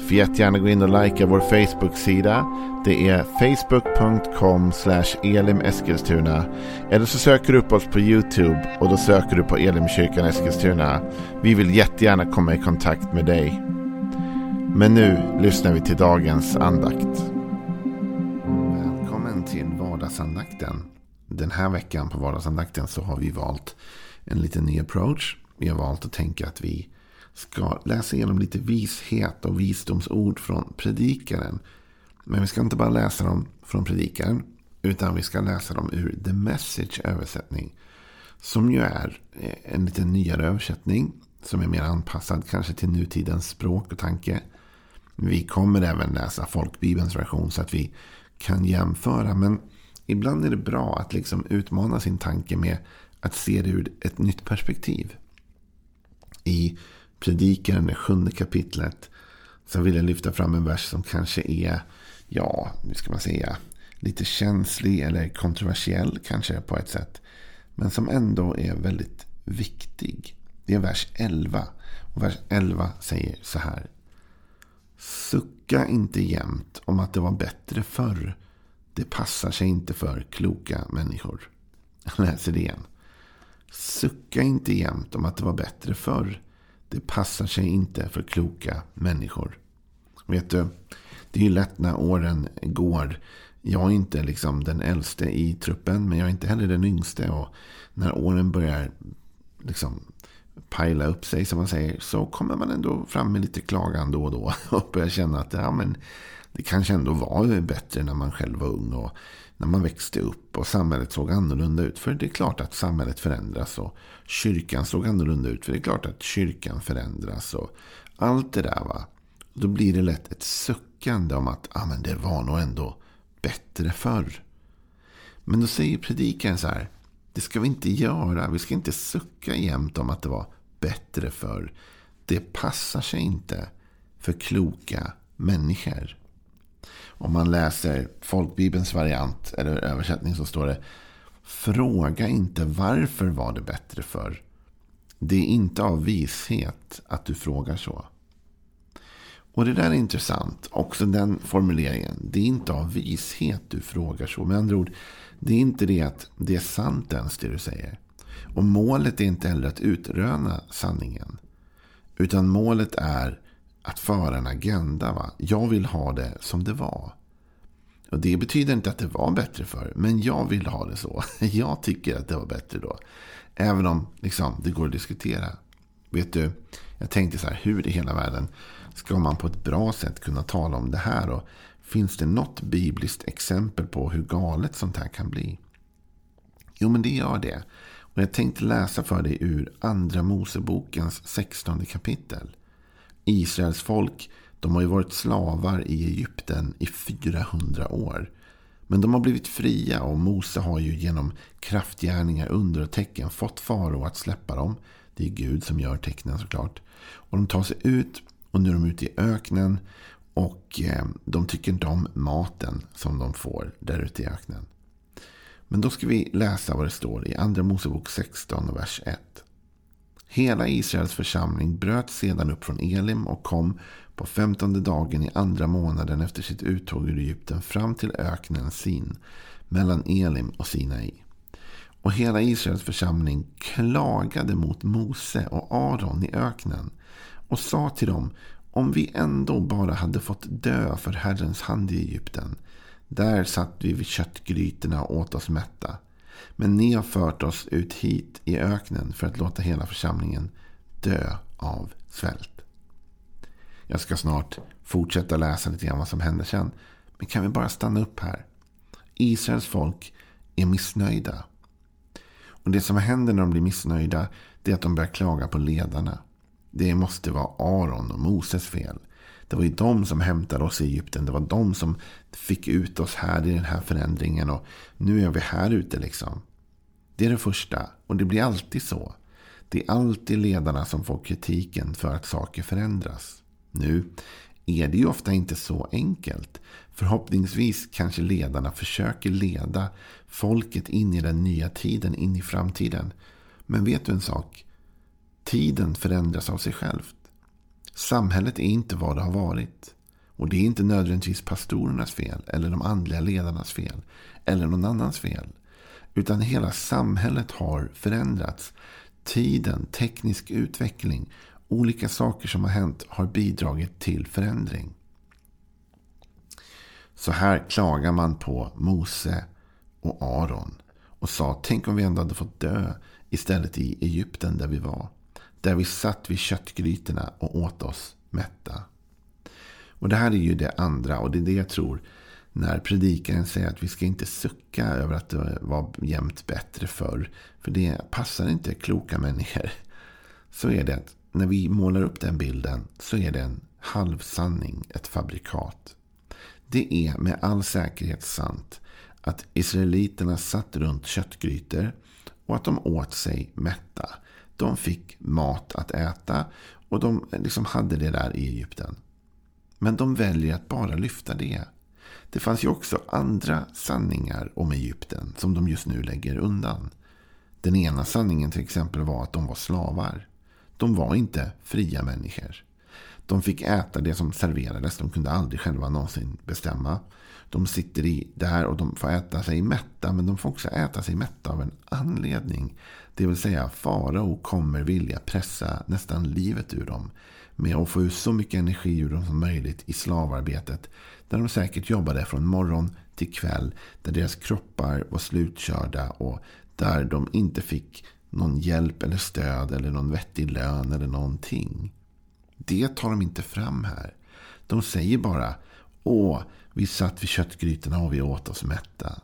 Får jättegärna gå in och likea vår Facebook-sida. Det är facebook.com elimeskilstuna. Eller så söker du upp oss på YouTube och då söker du på Elimkyrkan Eskilstuna. Vi vill jättegärna komma i kontakt med dig. Men nu lyssnar vi till dagens andakt. Välkommen till vardagsandakten. Den här veckan på vardagsandakten så har vi valt en liten ny approach. Vi har valt att tänka att vi ska läsa igenom lite vishet och visdomsord från predikaren. Men vi ska inte bara läsa dem från predikaren. Utan vi ska läsa dem ur The Message översättning. Som ju är eh, en lite nyare översättning. Som är mer anpassad kanske till nutidens språk och tanke. Vi kommer även läsa folkbibelns version så att vi kan jämföra. Men ibland är det bra att liksom utmana sin tanke med att se det ur ett nytt perspektiv. I Predikaren, det sjunde kapitlet. Så vill jag lyfta fram en vers som kanske är, ja, hur ska man säga, lite känslig eller kontroversiell kanske på ett sätt. Men som ändå är väldigt viktig. Det är vers 11. Och vers 11 säger så här. Sucka inte jämt om att det var bättre förr. Det passar sig inte för kloka människor. Jag läser det igen. Sucka inte jämt om att det var bättre förr. Det passar sig inte för kloka människor. Vet du, det är ju lätt när åren går. Jag är inte liksom den äldste i truppen, men jag är inte heller den yngste. Och när åren börjar liksom pajla upp sig, som man säger, så kommer man ändå fram med lite klagan då och då. Och börjar känna att ja, men det kanske ändå var bättre när man själv var ung. Och när man växte upp och samhället såg annorlunda ut. För det är klart att samhället förändras och kyrkan såg annorlunda ut. För det är klart att kyrkan förändras och allt det där. va. Då blir det lätt ett suckande om att ah, men det var nog ändå bättre förr. Men då säger predikaren så här. Det ska vi inte göra. Vi ska inte sucka jämt om att det var bättre förr. Det passar sig inte för kloka människor. Om man läser folkbibelns variant eller översättning så står det Fråga inte varför var det bättre för. Det är inte av vishet att du frågar så. Och det där är intressant. Också den formuleringen. Det är inte av vishet du frågar så. Med andra ord. Det är inte det att det är sant ens det du säger. Och målet är inte heller att utröna sanningen. Utan målet är att föra en agenda. Va? Jag vill ha det som det var. Och Det betyder inte att det var bättre förr. Men jag vill ha det så. Jag tycker att det var bättre då. Även om liksom, det går att diskutera. Vet du, jag tänkte så här. Hur i hela världen ska man på ett bra sätt kunna tala om det här? Och finns det något bibliskt exempel på hur galet sånt här kan bli? Jo, men det gör det. Och jag tänkte läsa för dig ur Andra Mosebokens 16 kapitel. Israels folk, de har ju varit slavar i Egypten i 400 år. Men de har blivit fria och Mose har ju genom kraftgärningar, under och tecken fått farao att släppa dem. Det är Gud som gör tecknen såklart. Och de tar sig ut och nu är de ute i öknen. Och eh, de tycker inte om maten som de får där ute i öknen. Men då ska vi läsa vad det står i Andra Mosebok 16, vers 1. Hela Israels församling bröt sedan upp från Elim och kom på femtonde dagen i andra månaden efter sitt uttåg ur Egypten fram till öknen Sin mellan Elim och Sinai. Och hela Israels församling klagade mot Mose och Aron i öknen och sa till dem om vi ändå bara hade fått dö för Herrens hand i Egypten. Där satt vi vid köttgrytorna och åt oss mätta. Men ni har fört oss ut hit i öknen för att låta hela församlingen dö av svält. Jag ska snart fortsätta läsa lite grann vad som händer sen. Men kan vi bara stanna upp här? Israels folk är missnöjda. Och det som händer när de blir missnöjda det är att de börjar klaga på ledarna. Det måste vara Aron och Moses fel. Det var ju de som hämtade oss i Egypten. Det var de som fick ut oss här i den här förändringen. Och nu är vi här ute liksom. Det är det första. Och det blir alltid så. Det är alltid ledarna som får kritiken för att saker förändras. Nu är det ju ofta inte så enkelt. Förhoppningsvis kanske ledarna försöker leda folket in i den nya tiden, in i framtiden. Men vet du en sak? Tiden förändras av sig självt. Samhället är inte vad det har varit. Och det är inte nödvändigtvis pastorernas fel, eller de andliga ledarnas fel, eller någon annans fel. Utan hela samhället har förändrats. Tiden, teknisk utveckling, olika saker som har hänt har bidragit till förändring. Så här klagar man på Mose och Aron och sa tänk om vi ändå hade fått dö istället i Egypten där vi var. Där vi satt vid köttgrytorna och åt oss mätta. Och det här är ju det andra och det är det jag tror när predikaren säger att vi ska inte sucka över att det var jämt bättre förr. För det passar inte kloka människor. Så är det att när vi målar upp den bilden så är det en halvsanning, ett fabrikat. Det är med all säkerhet sant att israeliterna satt runt köttgrytor och att de åt sig mätta. De fick mat att äta och de liksom hade det där i Egypten. Men de väljer att bara lyfta det. Det fanns ju också andra sanningar om Egypten som de just nu lägger undan. Den ena sanningen till exempel var att de var slavar. De var inte fria människor. De fick äta det som serverades. De kunde aldrig själva någonsin bestämma. De sitter i där och de får äta sig mätta. Men de får också äta sig mätta av en anledning. Det vill säga farao kommer vilja pressa nästan livet ur dem. Med att få ut så mycket energi ur dem som möjligt i slavarbetet. Där de säkert jobbade från morgon till kväll. Där deras kroppar var slutkörda. Och där de inte fick någon hjälp eller stöd. Eller någon vettig lön eller någonting. Det tar de inte fram här. De säger bara Åh, vi satt vid köttgrytorna och vi åt oss mätta.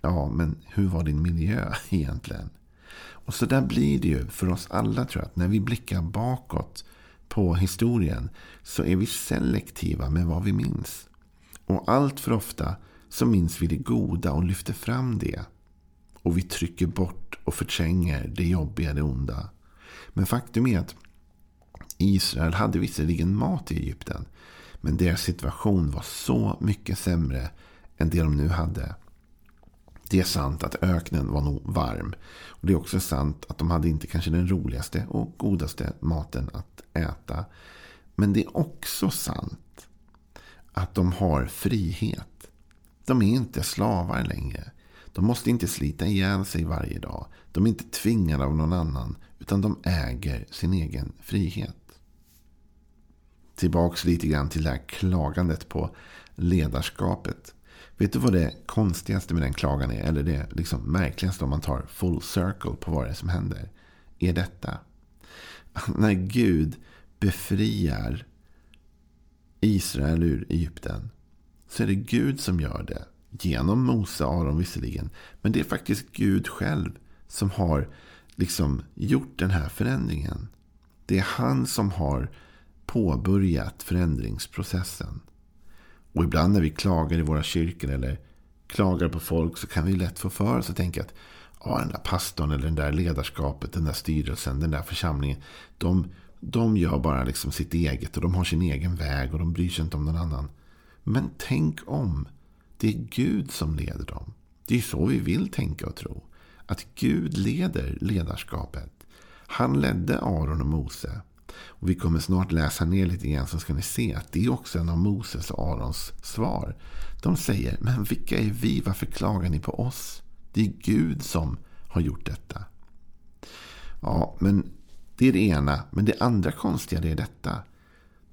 Ja, men hur var din miljö egentligen? Och så där blir det ju för oss alla tror jag. Att när vi blickar bakåt på historien så är vi selektiva med vad vi minns. Och allt för ofta så minns vi det goda och lyfter fram det. Och vi trycker bort och förtränger det jobbiga, det onda. Men faktum är att Israel hade visserligen mat i Egypten. Men deras situation var så mycket sämre än det de nu hade. Det är sant att öknen var nog varm. Och Det är också sant att de hade inte kanske den roligaste och godaste maten att äta. Men det är också sant att de har frihet. De är inte slavar längre. De måste inte slita ihjäl sig varje dag. De är inte tvingade av någon annan. Utan de äger sin egen frihet tillbaks lite grann till det här klagandet på ledarskapet. Vet du vad det konstigaste med den klagan är? Eller det liksom märkligaste om man tar full circle på vad det är som händer? Är detta. När Gud befriar Israel ur Egypten. Så är det Gud som gör det. Genom Mose och Aron visserligen. Men det är faktiskt Gud själv som har liksom gjort den här förändringen. Det är han som har påbörjat förändringsprocessen. Och ibland när vi klagar i våra kyrkor eller klagar på folk så kan vi lätt få för oss att tänka att ja, den där pastorn eller den där ledarskapet, den där styrelsen, den där församlingen. De, de gör bara liksom sitt eget och de har sin egen väg och de bryr sig inte om någon annan. Men tänk om. Det är Gud som leder dem. Det är så vi vill tänka och tro. Att Gud leder ledarskapet. Han ledde Aron och Mose. Och vi kommer snart läsa ner lite grann så ska ni se att det är också en av Moses och Arons svar. De säger, men vilka är vi? Varför klagar ni på oss? Det är Gud som har gjort detta. Ja, men det är det ena. Men det andra konstiga det är detta.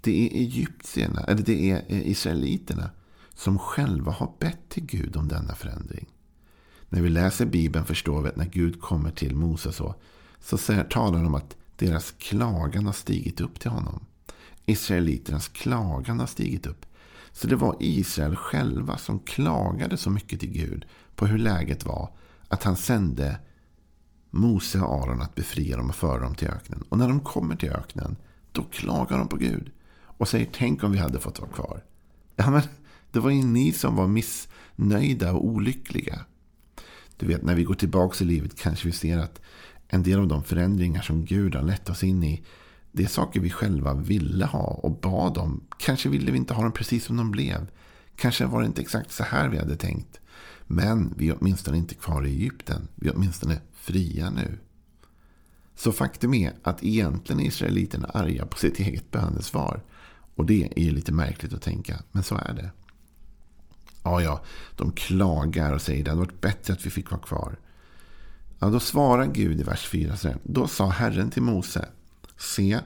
Det är egyptierna, eller det är eh, israeliterna som själva har bett till Gud om denna förändring. När vi läser Bibeln förstår vi att när Gud kommer till Moses så, så talar han om att deras klagan har stigit upp till honom. Israeliternas klagan har stigit upp. Så det var Israel själva som klagade så mycket till Gud på hur läget var att han sände Mose och Aron att befria dem och föra dem till öknen. Och när de kommer till öknen, då klagar de på Gud. Och säger, tänk om vi hade fått vara kvar. Ja, men det var ju ni som var missnöjda och olyckliga. Du vet, när vi går tillbaka i livet kanske vi ser att en del av de förändringar som Gud har lett oss in i. Det är saker vi själva ville ha och bad om. Kanske ville vi inte ha dem precis som de blev. Kanske var det inte exakt så här vi hade tänkt. Men vi är åtminstone inte kvar i Egypten. Vi är åtminstone fria nu. Så faktum är att egentligen är israeliterna arga på sitt eget bönesvar. Och det är ju lite märkligt att tänka, men så är det. Ja, ja, de klagar och säger det hade varit bättre att vi fick vara kvar. Ja, då svarar Gud i vers 4. Då sa Herren till Mose. Se,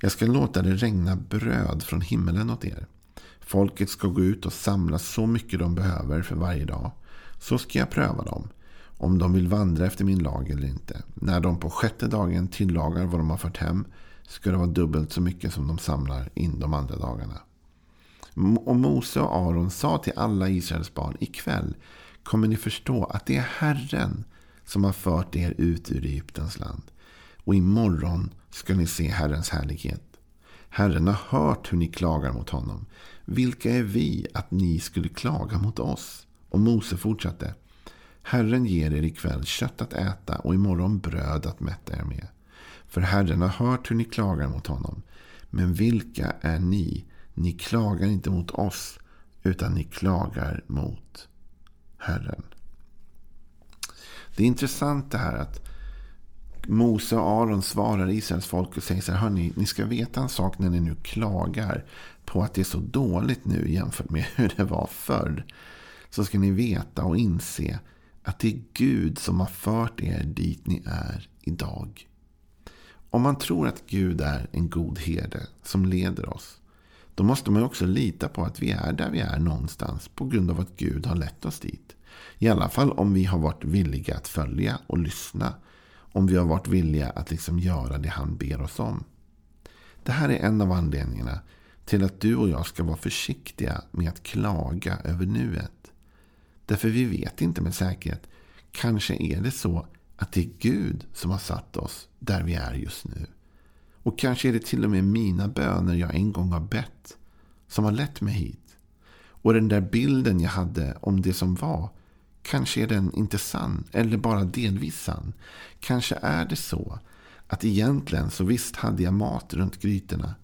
jag ska låta det regna bröd från himmelen åt er. Folket ska gå ut och samla så mycket de behöver för varje dag. Så ska jag pröva dem. Om de vill vandra efter min lag eller inte. När de på sjätte dagen tillagar vad de har fört hem. Ska det vara dubbelt så mycket som de samlar in de andra dagarna. Och Mose och Aron sa till alla Israels barn. Ikväll kommer ni förstå att det är Herren som har fört er ut ur Egyptens land. Och imorgon ska ni se Herrens härlighet. Herren har hört hur ni klagar mot honom. Vilka är vi att ni skulle klaga mot oss? Och Mose fortsatte. Herren ger er ikväll kött att äta och imorgon bröd att mätta er med. För Herren har hört hur ni klagar mot honom. Men vilka är ni? Ni klagar inte mot oss, utan ni klagar mot Herren. Det är intressant det här att Mose och Aron svarar Israels folk och säger så här. Hörni, ni ska veta en sak när ni nu klagar på att det är så dåligt nu jämfört med hur det var förr. Så ska ni veta och inse att det är Gud som har fört er dit ni är idag. Om man tror att Gud är en god herde som leder oss. Då måste man också lita på att vi är där vi är någonstans på grund av att Gud har lett oss dit. I alla fall om vi har varit villiga att följa och lyssna. Om vi har varit villiga att liksom göra det han ber oss om. Det här är en av anledningarna till att du och jag ska vara försiktiga med att klaga över nuet. Därför vi vet inte med säkerhet. Kanske är det så att det är Gud som har satt oss där vi är just nu. Och kanske är det till och med mina böner jag en gång har bett som har lett mig hit. Och den där bilden jag hade om det som var. Kanske är den inte sann eller bara delvis sann. Kanske är det så att egentligen så visst hade jag mat runt grytorna.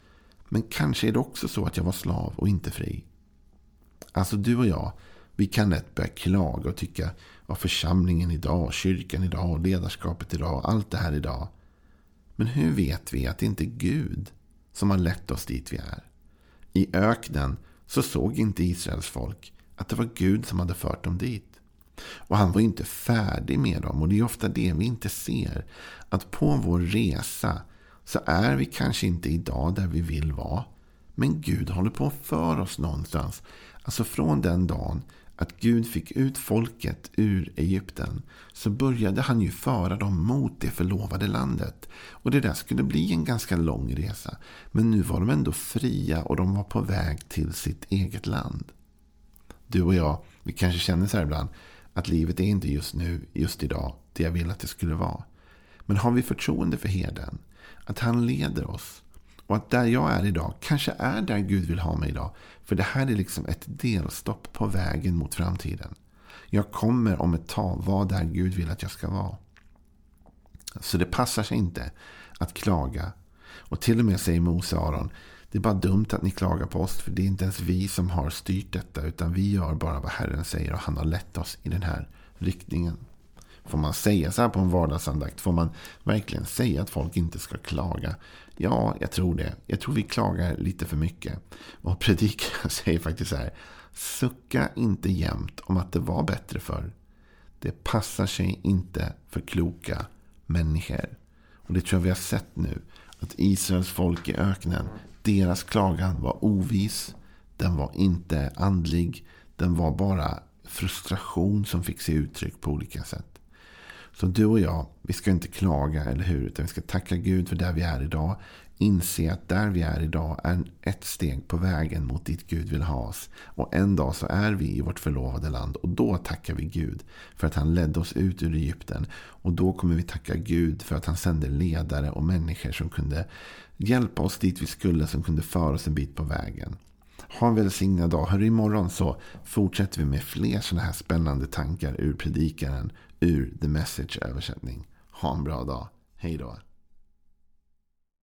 Men kanske är det också så att jag var slav och inte fri. Alltså du och jag, vi kan lätt börja klaga och tycka vad församlingen idag, kyrkan idag, ledarskapet idag, allt det här idag. Men hur vet vi att det inte är Gud som har lett oss dit vi är? I öknen så såg inte Israels folk att det var Gud som hade fört dem dit. Och han var inte färdig med dem. Och det är ofta det vi inte ser. Att på vår resa så är vi kanske inte idag där vi vill vara. Men Gud håller på för oss någonstans. Alltså från den dagen att Gud fick ut folket ur Egypten så började han ju föra dem mot det förlovade landet. Och det där skulle bli en ganska lång resa. Men nu var de ändå fria och de var på väg till sitt eget land. Du och jag, vi kanske känner så här ibland att livet är inte just nu, just idag, det jag vill att det skulle vara. Men har vi förtroende för herden, att han leder oss och att där jag är idag kanske är där Gud vill ha mig idag. För det här är liksom ett delstopp på vägen mot framtiden. Jag kommer om ett tag vara där Gud vill att jag ska vara. Så det passar sig inte att klaga. Och till och med säger Mose Aron. Det är bara dumt att ni klagar på oss. För det är inte ens vi som har styrt detta. Utan vi gör bara vad Herren säger. Och han har lett oss i den här riktningen. Får man säga så här på en vardagsandakt? Får man verkligen säga att folk inte ska klaga? Ja, jag tror det. Jag tror vi klagar lite för mycket. Och predikan säger faktiskt så här. Sucka inte jämt om att det var bättre förr. Det passar sig inte för kloka människor. Och det tror jag vi har sett nu. Att Israels folk i öknen, deras klagan var ovis. Den var inte andlig. Den var bara frustration som fick sig uttryck på olika sätt. Så du och jag, vi ska inte klaga, eller hur? Utan vi ska tacka Gud för där vi är idag. Inse att där vi är idag är ett steg på vägen mot dit Gud vill ha oss. Och en dag så är vi i vårt förlovade land. Och då tackar vi Gud för att han ledde oss ut ur Egypten. Och då kommer vi tacka Gud för att han sände ledare och människor som kunde hjälpa oss dit vi skulle. Som kunde föra oss en bit på vägen. Ha en välsignad dag. Hör imorgon så fortsätter vi med fler sådana här spännande tankar ur predikaren ur The Message översättning. Ha en bra dag. Hej då.